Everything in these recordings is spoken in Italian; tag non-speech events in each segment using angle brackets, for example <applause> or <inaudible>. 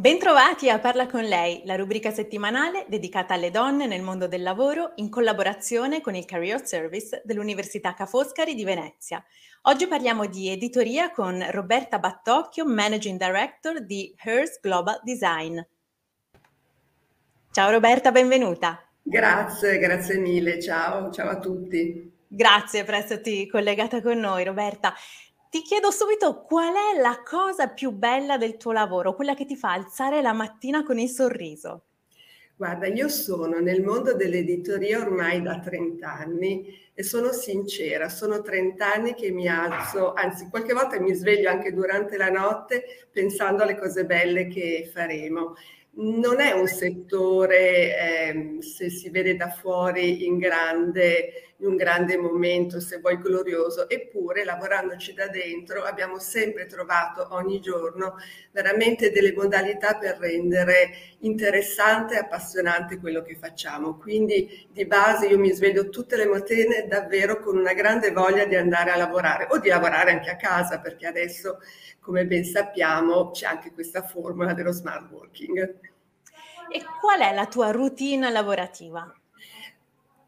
Bentrovati a Parla con lei, la rubrica settimanale dedicata alle donne nel mondo del lavoro in collaborazione con il Career Service dell'Università Ca' Foscari di Venezia. Oggi parliamo di editoria con Roberta Battocchio, Managing Director di Hers Global Design. Ciao Roberta, benvenuta. Grazie, grazie mille, ciao, ciao a tutti. Grazie per esserti collegata con noi Roberta. Ti chiedo subito qual è la cosa più bella del tuo lavoro, quella che ti fa alzare la mattina con il sorriso? Guarda, io sono nel mondo dell'editoria ormai da 30 anni e sono sincera, sono 30 anni che mi alzo, anzi qualche volta mi sveglio anche durante la notte pensando alle cose belle che faremo non è un settore, eh, se si vede da fuori, in, grande, in un grande momento, se vuoi glorioso, eppure lavorandoci da dentro abbiamo sempre trovato ogni giorno veramente delle modalità per rendere interessante e appassionante quello che facciamo. Quindi di base io mi sveglio tutte le mattine davvero con una grande voglia di andare a lavorare o di lavorare anche a casa, perché adesso, come ben sappiamo, c'è anche questa formula dello smart working. E qual è la tua routine lavorativa?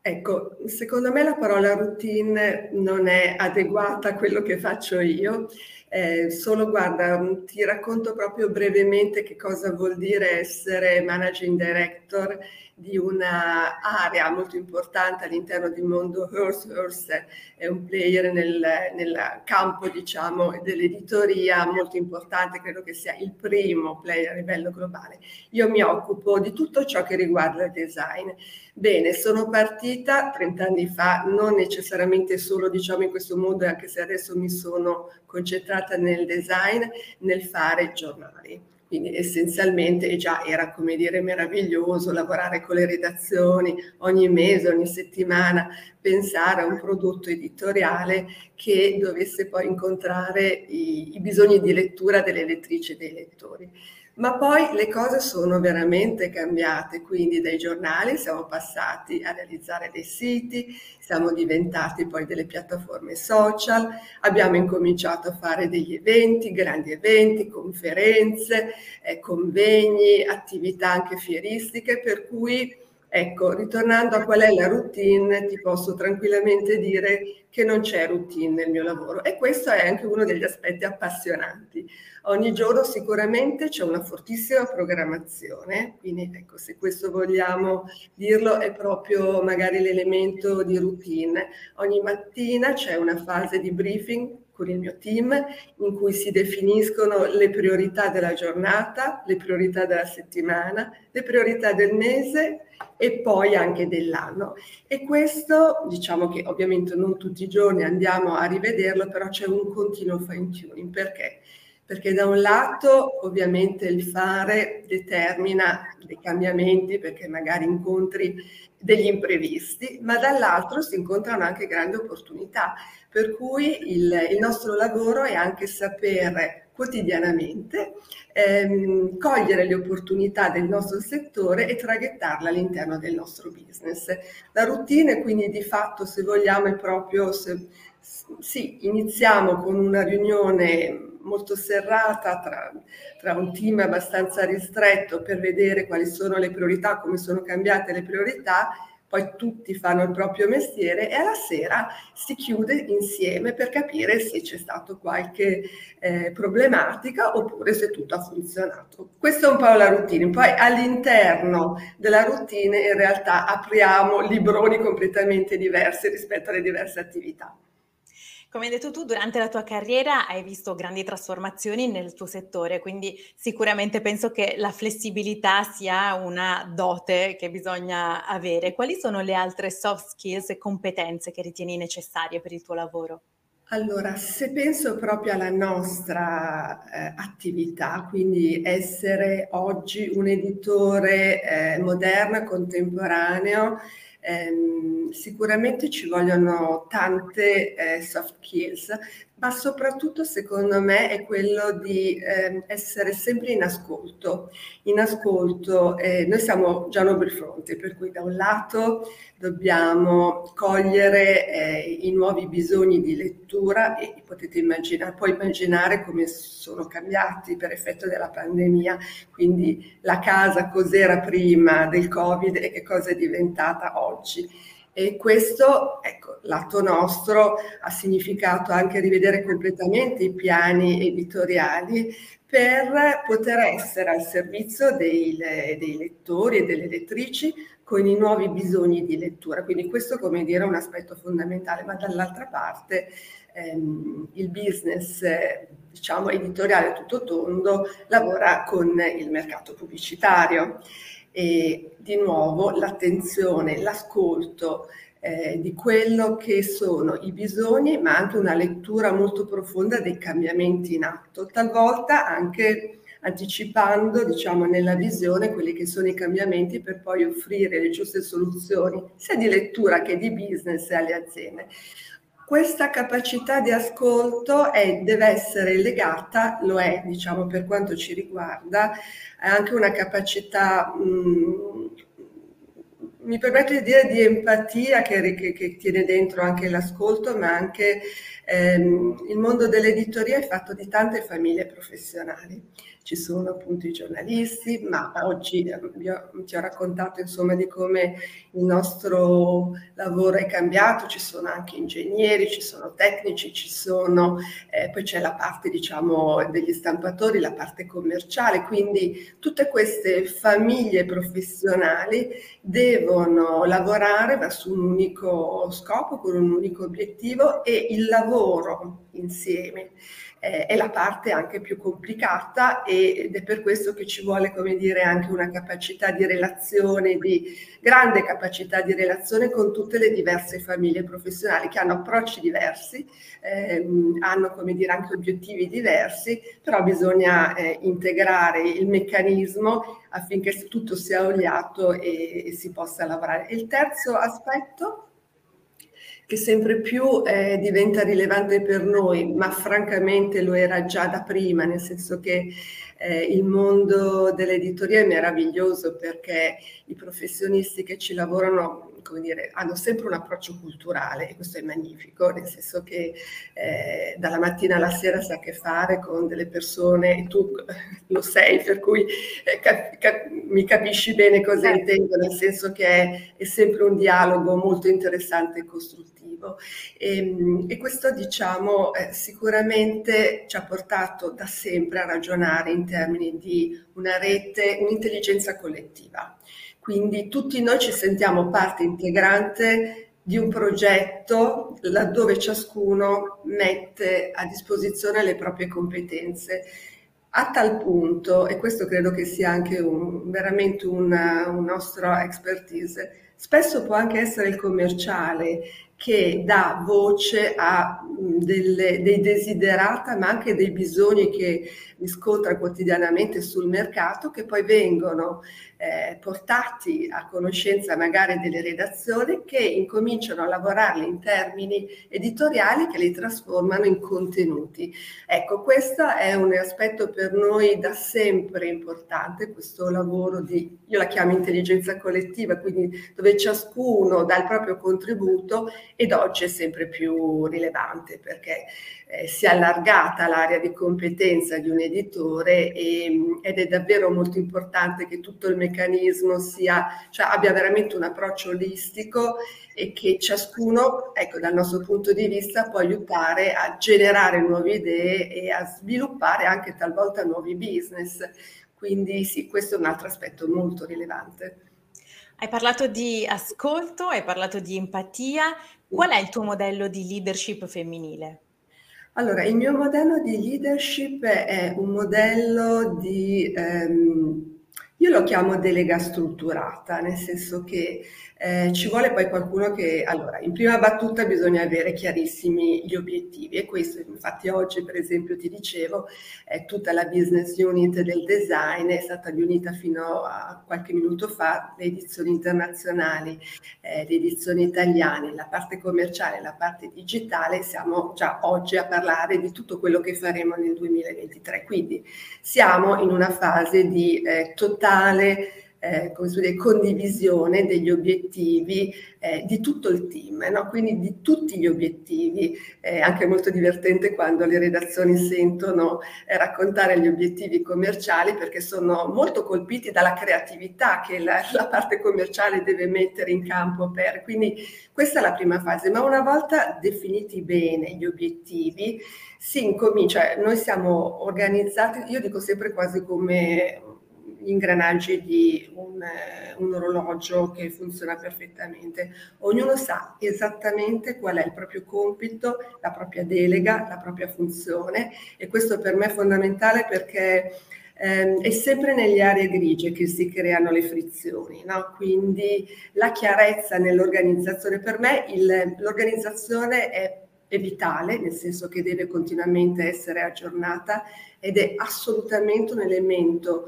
Ecco, secondo me la parola routine non è adeguata a quello che faccio io. Eh, solo guarda, ti racconto proprio brevemente che cosa vuol dire essere managing director di un'area molto importante all'interno del mondo Hearst. Hearst è un player nel, nel campo diciamo, dell'editoria molto importante, credo che sia il primo player a livello globale. Io mi occupo di tutto ciò che riguarda il design. Bene, sono partita 30 anni fa, non necessariamente solo diciamo in questo mondo, anche se adesso mi sono concentrata nel design, nel fare giornali quindi essenzialmente già era come dire meraviglioso lavorare con le redazioni ogni mese, ogni settimana, pensare a un prodotto editoriale che dovesse poi incontrare i, i bisogni di lettura delle lettrici e dei lettori. Ma poi le cose sono veramente cambiate, quindi dai giornali siamo passati a realizzare dei siti, siamo diventati poi delle piattaforme social, abbiamo incominciato a fare degli eventi, grandi eventi, conferenze, eh, convegni, attività anche fieristiche, per cui Ecco, ritornando a qual è la routine, ti posso tranquillamente dire che non c'è routine nel mio lavoro e questo è anche uno degli aspetti appassionanti. Ogni giorno sicuramente c'è una fortissima programmazione, quindi ecco, se questo vogliamo dirlo è proprio magari l'elemento di routine. Ogni mattina c'è una fase di briefing con il mio team in cui si definiscono le priorità della giornata, le priorità della settimana, le priorità del mese e poi anche dell'anno. E questo diciamo che ovviamente non tutti i giorni andiamo a rivederlo, però c'è un continuo fine tuning. Perché? Perché da un lato ovviamente il fare determina dei cambiamenti perché magari incontri degli imprevisti, ma dall'altro si incontrano anche grandi opportunità. Per cui il, il nostro lavoro è anche sapere quotidianamente ehm, cogliere le opportunità del nostro settore e traghettarle all'interno del nostro business. La routine quindi di fatto se vogliamo è proprio, se, sì, iniziamo con una riunione molto serrata tra, tra, un team abbastanza ristretto per vedere quali sono le priorità, come sono cambiate le priorità poi tutti fanno il proprio mestiere e alla sera si chiude insieme per capire se c'è stata qualche eh, problematica oppure se tutto ha funzionato. Questa è un po' la routine. Poi all'interno della routine in realtà apriamo libroni completamente diversi rispetto alle diverse attività. Come hai detto tu, durante la tua carriera hai visto grandi trasformazioni nel tuo settore, quindi sicuramente penso che la flessibilità sia una dote che bisogna avere. Quali sono le altre soft skills e competenze che ritieni necessarie per il tuo lavoro? Allora, se penso proprio alla nostra eh, attività, quindi essere oggi un editore eh, moderno, contemporaneo, ehm, sicuramente ci vogliono tante eh, soft skills, ma soprattutto secondo me è quello di eh, essere sempre in ascolto. In ascolto, eh, noi siamo già nobili fronti, per cui da un lato dobbiamo cogliere eh, i nuovi bisogni di lettura e potete immaginare, puoi immaginare come sono cambiati per effetto della pandemia, quindi la casa cos'era prima del Covid e che cosa è diventata oggi e questo, ecco, lato nostro ha significato anche rivedere completamente i piani editoriali per poter essere al servizio dei, dei lettori e delle lettrici con i nuovi bisogni di lettura. Quindi questo, come dire, è un aspetto fondamentale, ma dall'altra parte ehm, il business, diciamo, editoriale tutto tondo lavora con il mercato pubblicitario e di nuovo l'attenzione, l'ascolto eh, di quello che sono i bisogni, ma anche una lettura molto profonda dei cambiamenti in atto, talvolta anche anticipando, diciamo, nella visione quelli che sono i cambiamenti per poi offrire le giuste soluzioni sia di lettura che di business alle aziende. Questa capacità di ascolto è, deve essere legata, lo è diciamo per quanto ci riguarda, anche una capacità, mh, mm, mi permetto di dire, di empatia che, che, che, tiene dentro anche l'ascolto, ma anche ehm, il mondo dell'editoria è fatto di tante famiglie professionali ci sono appunto i giornalisti, ma oggi eh, io ti ho raccontato insomma di come il nostro lavoro è cambiato, ci sono anche ingegneri, ci sono tecnici, ci sono, eh, poi c'è la parte diciamo degli stampatori, la parte commerciale, quindi tutte queste famiglie professionali devono lavorare verso un unico scopo, con un unico obiettivo e il lavoro insieme eh, è la parte anche più complicata ed è per questo che ci vuole, come dire, anche una capacità di relazione, di grande capacità di relazione con tutte le diverse famiglie professionali che hanno approcci diversi, ehm, hanno, come dire, anche obiettivi diversi, però bisogna eh, integrare il meccanismo affinché tutto sia oliato e, e si possa lavorare. il terzo aspetto che sempre più eh, diventa rilevante per noi, ma francamente lo era già da prima, nel senso che eh, il mondo dell'editoria è meraviglioso perché i professionisti che ci lavorano come dire, hanno sempre un approccio culturale e questo è magnifico, nel senso che eh, dalla mattina alla sera si ha a che fare con delle persone e tu lo sei, per cui eh, cap- cap- mi capisci bene cosa eh. intendo, nel senso che è, è sempre un dialogo molto interessante e costruttivo. E, ehm, e questo diciamo eh, sicuramente ci ha portato da sempre a ragionare in termini di una rete, un'intelligenza collettiva. Quindi tutti noi ci sentiamo parte integrante di un progetto laddove ciascuno mette a disposizione le proprie competenze. A tal punto, e questo credo che sia anche un, veramente una, un nostro expertise, spesso può anche essere il commerciale che dà voce a delle, dei desiderata, ma anche dei bisogni che riscontra quotidianamente sul mercato, che poi vengono eh, portati a conoscenza magari delle redazioni che incominciano a lavorarli in termini editoriali che li trasformano in contenuti. Ecco, questo è un aspetto per noi da sempre importante, questo lavoro di, io la chiamo intelligenza collettiva, quindi dove ciascuno dà il proprio contributo ed oggi è sempre più rilevante perché eh, si è allargata l'area di competenza di un editore e, ed è davvero molto importante che tutto il meccanismo sia, cioè abbia veramente un approccio olistico e che ciascuno, ecco, dal nostro punto di vista, può aiutare a generare nuove idee e a sviluppare anche talvolta nuovi business. Quindi sì, questo è un altro aspetto molto rilevante. Hai parlato di ascolto, hai parlato di empatia. Qual è il tuo modello di leadership femminile? Allora, il mio modello di leadership è un modello di, ehm, Io lo chiamo delega strutturata, nel senso che eh, ci vuole poi qualcuno che, allora, in prima battuta bisogna avere chiarissimi gli obiettivi e questo, infatti oggi per esempio ti dicevo, è tutta la business unit del design è stata riunita fino a qualche minuto fa, le edizioni internazionali, eh, le edizioni italiane, la parte commerciale, la parte digitale, siamo già oggi a parlare di tutto quello che faremo nel 2023. Quindi siamo in una fase di eh, totale eh, dire, condivisione degli obiettivi eh, di tutto il team, no? quindi di tutti gli obiettivi. È anche molto divertente quando le redazioni sentono eh, raccontare gli obiettivi commerciali perché sono molto colpiti dalla creatività che la, la parte commerciale deve mettere in campo per. Quindi questa è la prima fase, ma una volta definiti bene gli obiettivi, si incomincia, noi siamo organizzati, io dico sempre quasi come gli ingranaggi di un, eh, un, orologio che funziona perfettamente. Ognuno sa esattamente qual è il proprio compito, la propria delega, la propria funzione e questo per me è fondamentale perché ehm, è sempre nelle aree grigie che si creano le frizioni, no? quindi la chiarezza nell'organizzazione, per me il, l'organizzazione è è vitale, nel senso che deve continuamente essere aggiornata ed è assolutamente un elemento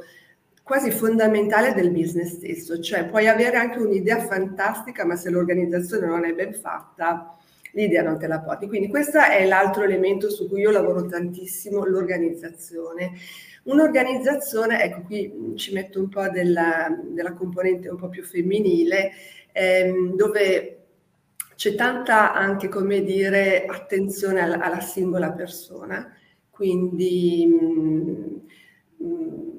quasi fondamentale del business stesso, cioè puoi avere anche un'idea fantastica, ma se l'organizzazione non è ben fatta, l'idea non te la porti. Quindi questo è l'altro elemento su cui io lavoro tantissimo, l'organizzazione. Un'organizzazione, ecco qui ci metto un po' della, della componente un po' più femminile, ehm, dove c'è tanta anche, come dire, attenzione alla, alla singola persona, quindi mh, mh,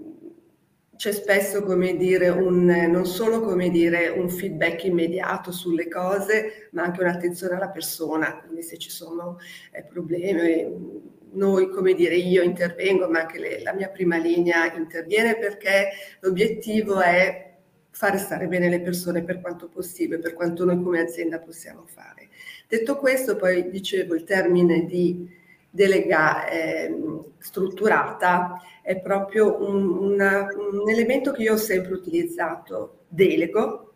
c'è spesso, come dire, un, non solo come dire, un feedback immediato sulle cose, ma anche un'attenzione alla persona, quindi se ci sono eh, problemi, noi, come dire, io intervengo, ma anche le, la mia prima linea interviene perché l'obiettivo è fare stare bene le persone per quanto possibile, per quanto noi come azienda possiamo fare. Detto questo, poi dicevo il termine di delega eh, strutturata è proprio un, una, un elemento che io ho sempre utilizzato, delego,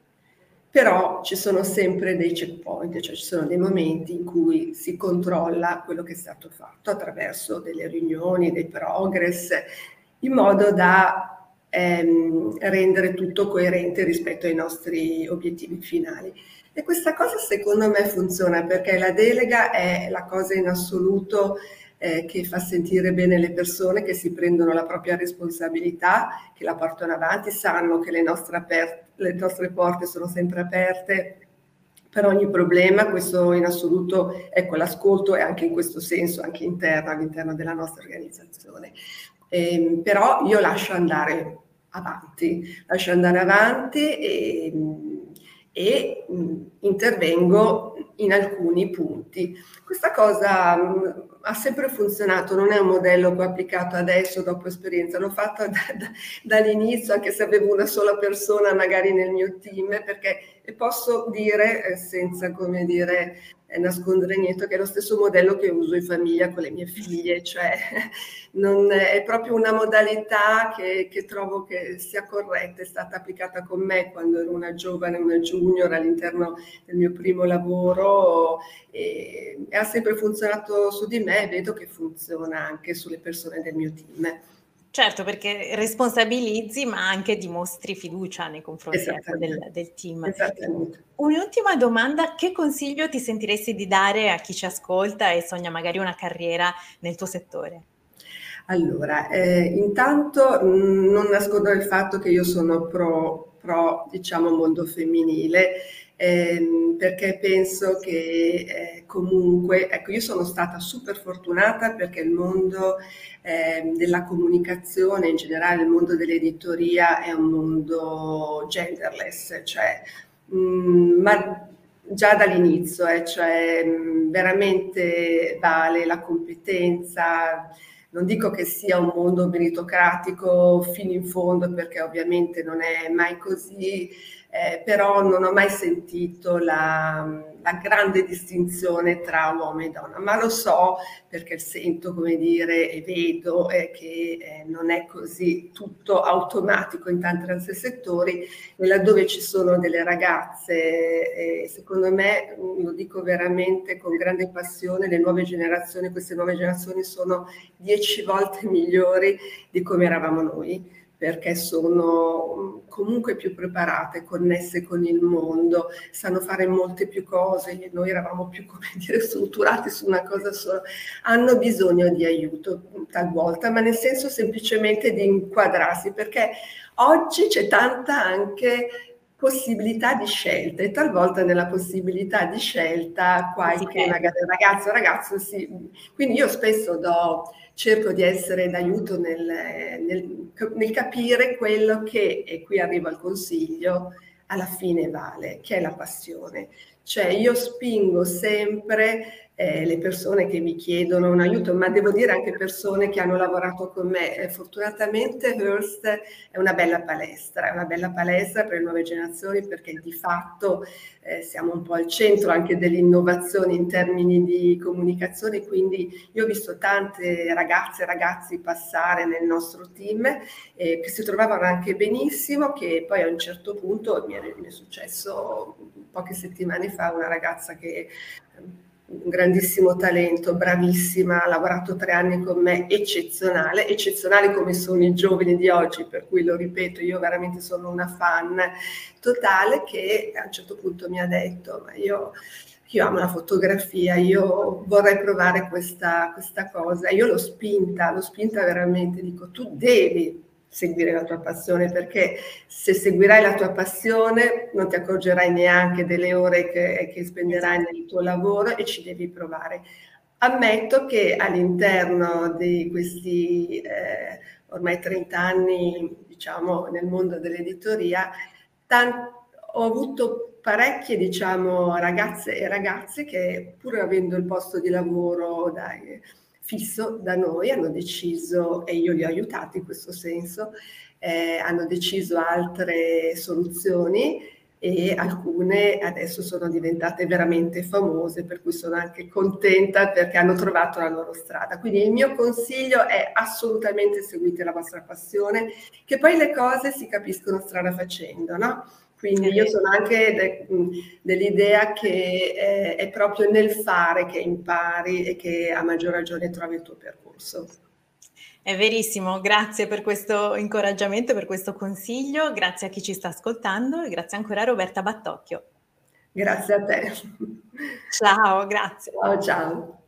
però ci sono sempre dei checkpoint, cioè ci sono dei momenti in cui si controlla quello che è stato fatto attraverso delle riunioni, dei progress, in modo da ehm, rendere tutto coerente rispetto ai nostri obiettivi finali. E questa cosa secondo me funziona perché la delega è la cosa in assoluto eh, che fa sentire bene le persone che si prendono la propria responsabilità, che la portano avanti, sanno che le nostre, aper- le nostre porte sono sempre aperte per ogni problema, questo in assoluto, ecco l'ascolto è anche in questo senso, anche interno, all'interno della nostra organizzazione. Eh, però io lascio andare avanti, lascio andare avanti e e mh, intervengo in alcuni punti. Questa cosa mh, ha sempre funzionato, non è un modello che ho applicato adesso dopo esperienza, l'ho fatto da, da, dall'inizio, anche se avevo una sola persona magari nel mio team, perché posso dire, eh, senza come dire, nascondere niente, che è lo stesso modello che uso in famiglia con le mie figlie, cioè <laughs> non, è proprio una modalità che, che, trovo che sia corretta, è stata applicata con me quando ero una giovane, una junior all'interno del mio primo lavoro e, e ha sempre funzionato su di me e vedo che funziona anche sulle persone del mio team. Certo, perché responsabilizzi, ma anche dimostri fiducia nei confronti ecco, del, del, team. Un'ultima domanda, che consiglio ti sentiresti di dare a chi ci ascolta e sogna magari una carriera nel tuo settore? Allora, eh, intanto mh, mm, non nascondo il fatto che io sono pro, pro diciamo, mondo femminile ehm, perché penso che eh, comunque, ecco, io sono stata super fortunata perché il mondo eh, della comunicazione, in generale il mondo dell'editoria è un mondo genderless, cioè, mh, mm, ma già dall'inizio, eh, cioè mh, mm, veramente vale la competenza, non dico che sia un mondo meritocratico fino in fondo perché ovviamente non è mai così, eh, però non ho mai sentito la, la, grande distinzione tra uomo e donna, ma lo so perché sento, come dire, e vedo eh, che eh, non è così tutto automatico in tanti altri settori, e laddove ci sono delle ragazze, secondo me, lo dico veramente con grande passione, le nuove generazioni, queste nuove generazioni sono dieci volte <laughs> migliori di come eravamo noi perché sono mm, comunque più preparate, connesse con il mondo, sanno fare molte più cose, noi eravamo più, <laughs> come dire, strutturati su una cosa sola, hanno bisogno di aiuto talvolta, ma nel senso semplicemente di inquadrarsi, perché oggi c'è tanta anche possibilità di scelta e talvolta nella possibilità di scelta qualche magari ragazzo ragazzo si... Quindi io spesso do cerco di essere d'aiuto nel, nel, nel, capire quello che, e qui arrivo al consiglio, alla fine vale, che è la passione. Cioè io spingo sempre eh, le persone che mi chiedono un aiuto, ma devo dire anche persone che hanno lavorato con me. Eh, fortunatamente Hearst è una bella palestra, è una bella palestra per le nuove generazioni perché di fatto eh, siamo un po' al centro anche dell'innovazione in termini di comunicazione, quindi io ho visto tante ragazze e ragazzi passare nel nostro team eh, che si trovavano anche benissimo, che poi a un certo punto mi è, mi è successo poche settimane fa una ragazza che un grandissimo talento, bravissima, ha lavorato tre anni con me, eccezionale, eccezionale come sono i giovani di oggi, per cui lo ripeto, io veramente sono una fan totale che a un certo punto mi ha detto, ma io, io amo la fotografia, io vorrei provare questa, questa cosa, io l'ho spinta, l'ho spinta veramente, dico tu devi seguire la tua passione, perché se seguirai la tua passione non ti accorgerai neanche delle ore che, che spenderai nel tuo lavoro e ci devi provare. Ammetto che all'interno di questi eh, ormai 30 anni, diciamo, nel mondo dell'editoria, tant- ho avuto parecchie, diciamo, ragazze e ragazzi che pur avendo il posto di lavoro dai, fisso da noi, hanno deciso, e io li ho aiutati in questo senso, eh, hanno deciso altre soluzioni e alcune adesso sono diventate veramente famose, per cui sono anche contenta perché hanno trovato la loro strada. Quindi il mio consiglio è assolutamente seguite la vostra passione, che poi le cose si capiscono strada facendo, no? Quindi io sono anche de, dell'idea che eh, è proprio nel fare che impari e che a maggior ragione trovi il tuo percorso. È verissimo, grazie per questo incoraggiamento, per questo consiglio, grazie a chi ci sta ascoltando e grazie ancora a Roberta Battocchio. Grazie a te. Ciao, grazie. Ciao, ciao.